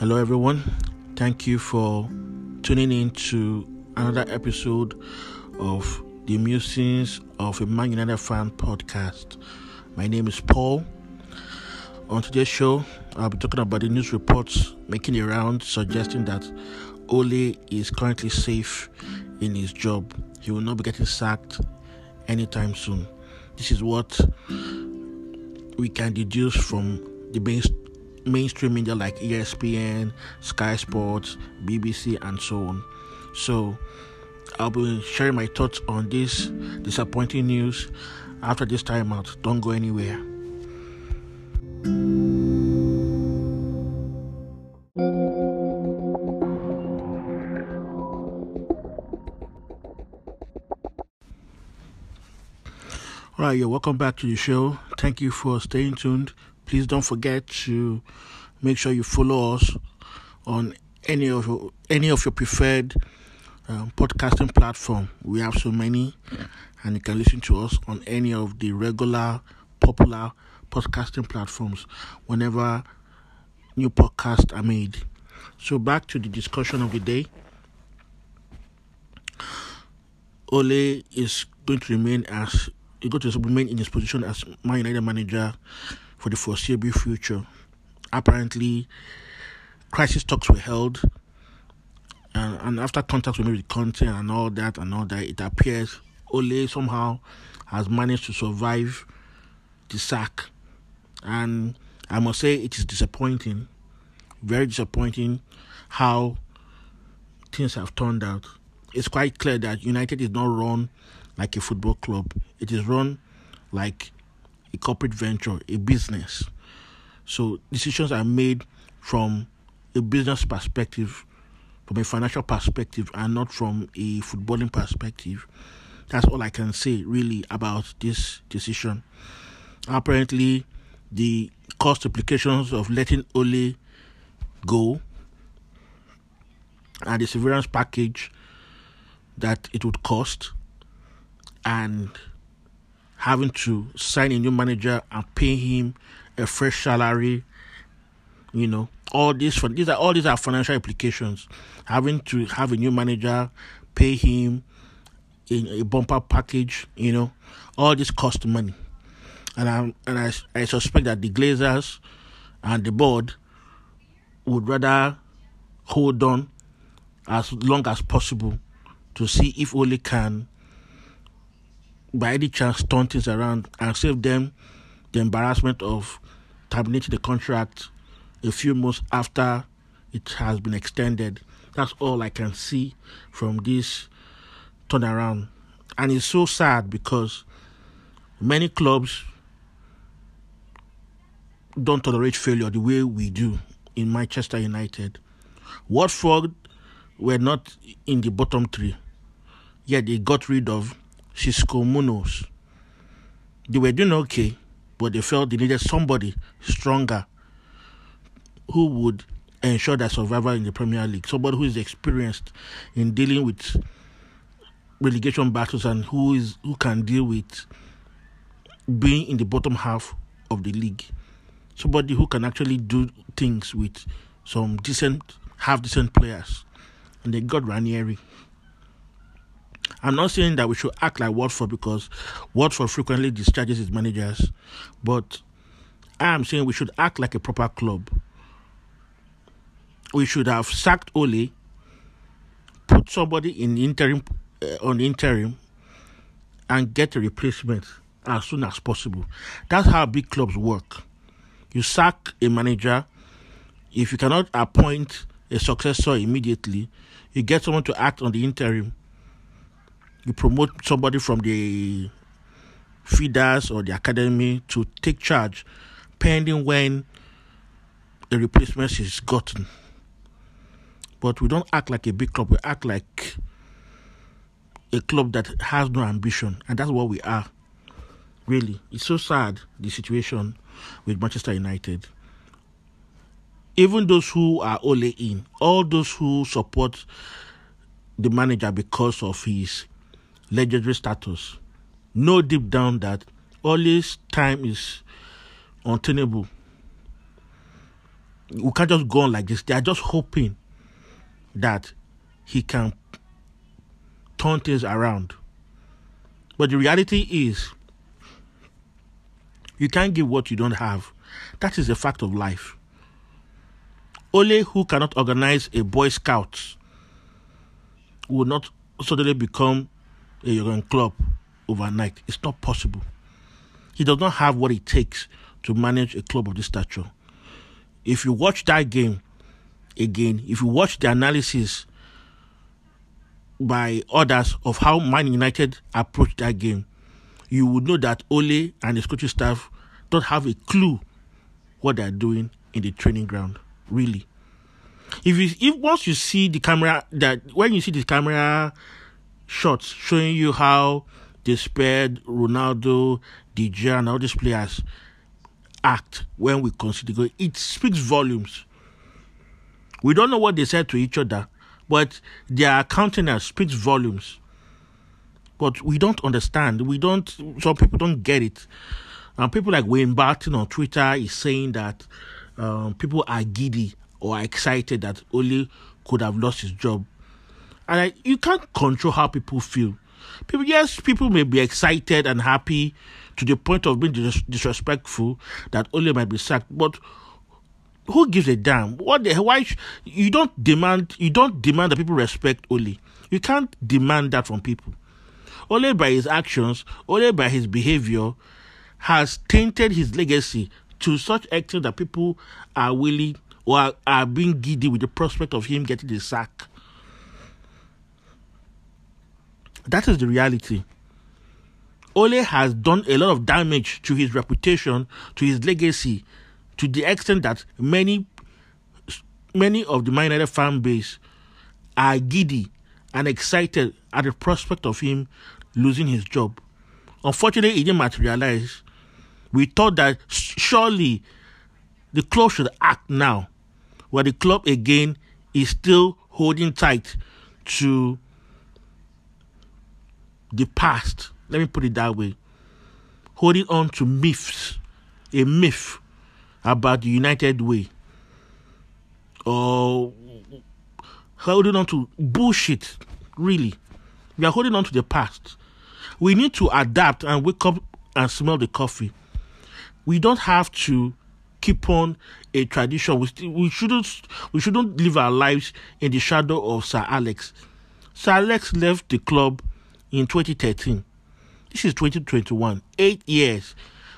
Hello, everyone. Thank you for tuning in to another episode of the Musings of a Man United Fan podcast. My name is Paul. On today's show, I'll be talking about the news reports making the round suggesting that Ole is currently safe in his job. He will not be getting sacked anytime soon. This is what we can deduce from the base mainstream media like ESPN, Sky Sports, BBC, and so on. So, I'll be sharing my thoughts on this disappointing news after this timeout. Don't go anywhere. All right, you're welcome back to the show. Thank you for staying tuned. Please don't forget to make sure you follow us on any of your, any of your preferred um, podcasting platform. We have so many, and you can listen to us on any of the regular, popular podcasting platforms whenever new podcasts are made. So back to the discussion of the day. Ole is going to remain as he's going to remain in his position as Man United manager for the foreseeable future. Apparently, crisis talks were held, and, and after contacts were made with Conte and all that and all that, it appears Ole somehow has managed to survive the sack, and I must say it is disappointing, very disappointing, how things have turned out. It's quite clear that United is not run like a football club. It is run like a corporate venture, a business. So decisions are made from a business perspective, from a financial perspective, and not from a footballing perspective. That's all I can say really about this decision. Apparently, the cost implications of letting Ole go and the severance package that it would cost and having to sign a new manager and pay him a fresh salary you know all for these are all these are financial implications. Having to have a new manager pay him in a bumper package you know all this cost money. And i and I, I suspect that the Glazers and the board would rather hold on as long as possible to see if Ole can by any chance turn things around and save them the embarrassment of terminating the contract a few months after it has been extended. That's all I can see from this turnaround. And it's so sad because many clubs don't tolerate failure the way we do in Manchester United. Watford were not in the bottom three, yet they got rid of Xisco Munoz. They were doing okay, but they felt they needed somebody stronger who would ensure their survival in the Premier League. Somebody who is experienced in dealing with relegation battles and who is who can deal with being in the bottom half of the league. Somebody who can actually do things with some decent, half decent players. And they got Ranieri. I'm not saying that we should act like Watford because Watford frequently discharges its managers, but I am saying we should act like a proper club. We should have sacked Ole, put somebody in interim uh, on interim, and get a replacement as soon as possible. That's how big clubs work. You sack a manager. If you cannot appoint a successor immediately, you get someone to act on the interim you promote somebody from the feeders or the academy to take charge pending when a replacement is gotten. But we don't act like a big club, we act like a club that has no ambition, and that's what we are. Really, it's so sad the situation with Manchester United. Even those who are Ole in, all those who support the manager because of his legendary status know deep down that Ole's time is untenable. we can't just go on like this. They are just hoping that he can turn things around. But the reality is, you can't give what you don't have. That is a fact of life. Ole who cannot organize a Boy Scouts, will not suddenly become a young club overnight. It's not possible. He does not have what it takes to manage a club of this stature. If you watch that game again, if you watch the analysis by others of how Man United approached that game, you would know that Ole and his coaching staff don't have a clue what they're doing in the training ground. Really. If you if once you see the camera that when you see the camera shots showing you how they Ronaldo, DJ, and all these players act when we consider it speaks volumes. We don't know what they said to each other, but their countenance speaks volumes. But we don't understand. We don't. Some people don't get it. And people like Wayne Barton on Twitter is saying that um, people are giddy or excited that Ole could have lost his job. And I, you can't control how people feel. People, yes, people may be excited and happy to the point of being dis- disrespectful that Ole might be sacked, but who gives a damn? What the why sh- you don't demand you don't demand that people respect Ole. You can't demand that from people. Ole by his actions, Ole by his behavior, has tainted his legacy to such extent that people are willing or are, are being giddy with the prospect of him getting the sack. That is the reality. Ole has done a lot of damage to his reputation, to his legacy, to the extent that many many of the Man United fan base are giddy and excited at the prospect of him losing his job. Unfortunately, it didn't materialize. We thought that surely the club should act now, where the club again is still holding tight to the past. Let me put it that way. Holding on to myths, a myth about the United Way, or holding on to bullshit, really. We are holding on to the past. We need to adapt and wake up and smell the coffee. We don't have to keep on a tradition. We, st- we shouldn't we shouldn't live our lives in the shadow of Sir Alex. Sir Alex left the club in 2013. This is 2021. Eight years.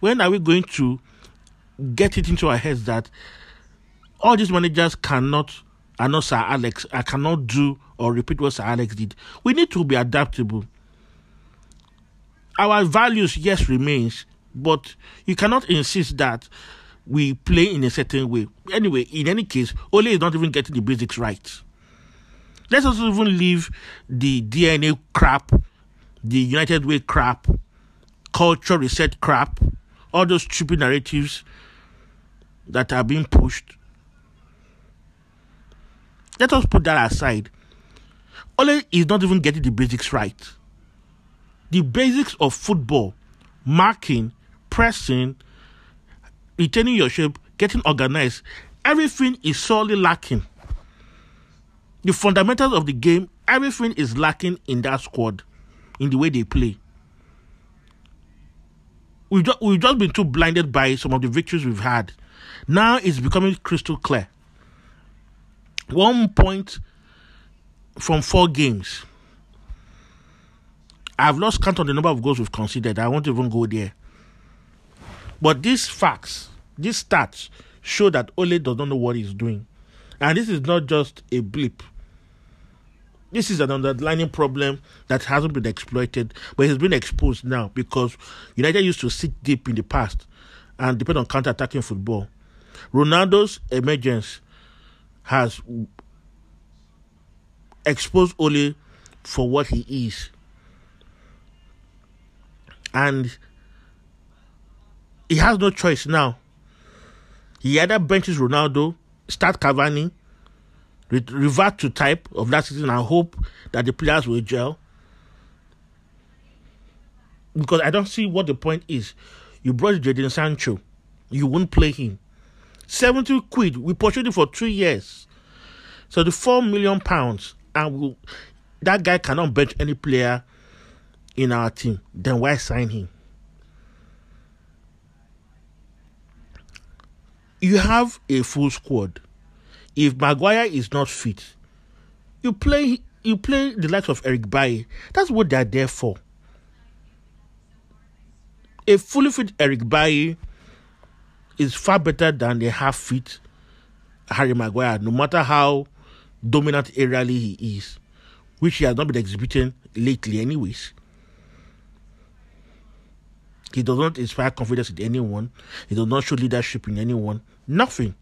When are we going to get it into our heads that all these managers cannot are not Sir Alex. I cannot do or repeat what Sir Alex did. We need to be adaptable. Our values, yes, remains, but you cannot insist that we play in a certain way. Anyway, in any case, Ole is not even getting the basics right. Let's also even leave the DNA crap, the United Way crap, culture reset crap, all those stupid narratives that are being pushed. Let us put that aside. Ole is not even getting the basics right. The basics of football, marking, pressing, retaining your shape, getting organized, everything is sorely lacking. The fundamentals of the game, everything is lacking in that squad, in the way they play. We've just, we've just been too blinded by some of the victories we've had. Now it's becoming crystal clear. One point from four games. I've lost count on the number of goals we've conceded. I won't even go there. But these facts, these stats, show that Ole does not know what he's doing. And this is not just a blip. This is an underlying problem that hasn't been exploited, but has been exposed now because United used to sit deep in the past and depend on counter attacking football. Ronaldo's emergence has exposed Ole for what he is. And he has no choice now. He either benches Ronaldo, start Cavani, re- revert to type of that season and hope that the players will gel. Because I don't see what the point is. You brought Jadon Sancho, you won't play him. 70 quid. We purchased it for three years. So the four million pounds, and we, that guy cannot bench any player in our team. Then why sign him? You have a full squad. If Maguire is not fit, you play you play the likes of Eric Bailly. That's what they're there for. A fully fit Eric Bailly is far better than a half fit Harry Maguire, no matter how dominant aerially he is, which he has not been exhibiting lately, anyways. He does not inspire confidence in anyone. He does not show leadership in anyone. Nothing.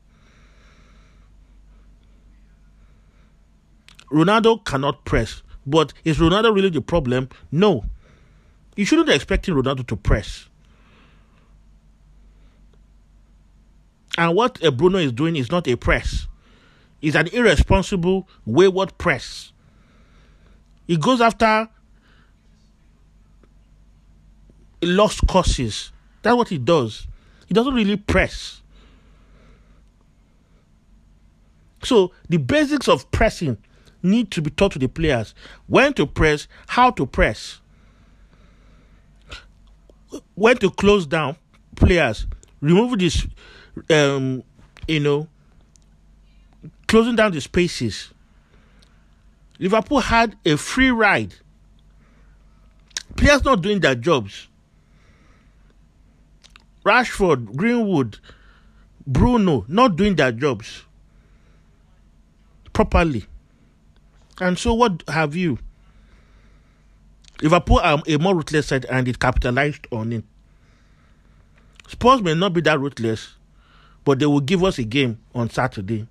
Ronaldo cannot press. But is Ronaldo really the problem? No. You shouldn't be expecting Ronaldo to press. And what Bruno is doing is not a press. It's an irresponsible, wayward press. He goes after lost causes. That's what he does. He doesn't really press. So the basics of pressing need to be taught to the players when to press, how to press, when to close down players, remove this, um, you know, closing down the spaces. Liverpool had a free ride. Players not doing their jobs. Rashford, Greenwood, Bruno not doing their jobs properly. And so, what have you? Liverpool are a more ruthless side and it capitalized on it. Spurs may not be that ruthless, but they will give us a game on Saturday.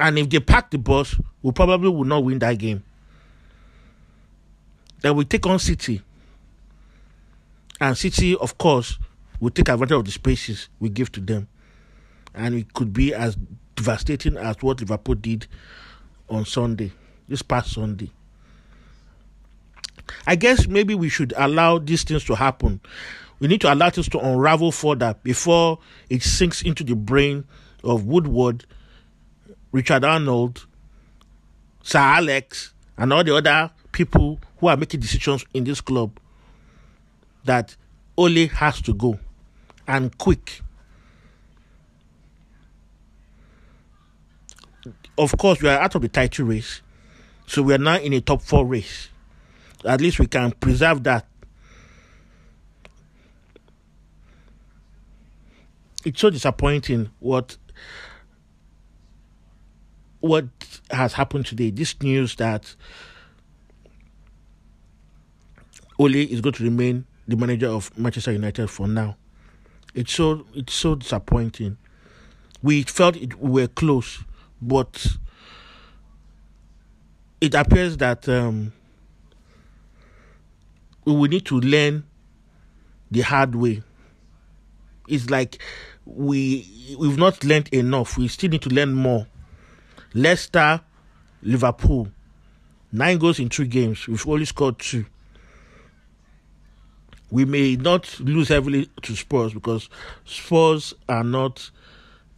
And if they pack the bus, we probably will not win that game. Then we take on City. And City, of course, will take advantage of the spaces we give to them. And it could be as devastating as what Liverpool did on Sunday, this past Sunday. I guess maybe we should allow these things to happen. We need to allow things to unravel further before it sinks into the brain of Woodward, Richard Arnold, Sir Alex, and all the other people who are making decisions in this club that Ole has to go and quick. Of course, we are out of the title race. So we are now in a top four race. At least we can preserve that. It's so disappointing what what has happened today. This news that Ole is going to remain the manager of Manchester United for now. It's so it's so disappointing. We felt it we were close but it appears that um, we will need to learn the hard way. It's like we we've not learned enough. We still need to learn more. Leicester, Liverpool, nine goals in two games. We've only scored two. We may not lose heavily to Spurs because Spurs are not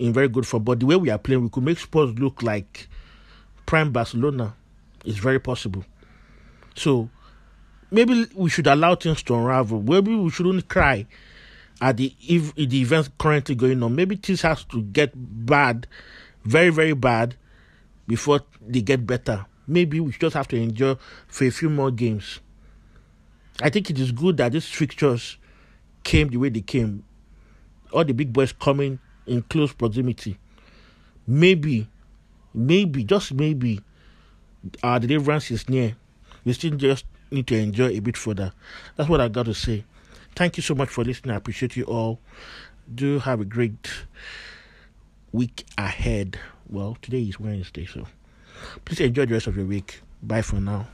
in very good form. But the way we are playing, we could make Spurs look like prime Barcelona. It's very possible. So maybe we should allow things to unravel. Maybe we shouldn't cry at the if the events currently going on. Maybe things has to get bad, very very bad, before they get better. Maybe we just have to endure for a few more games. I think it is good that these fixtures came the way they came. All the big boys coming in close proximity. Maybe, maybe, just maybe, our deliverance is near. We still just need to enjoy a bit further. That's what I got to say. Thank you so much for listening. I appreciate you all. Do have a great week ahead. Well, today is Wednesday, so please enjoy the rest of your week. Bye for now.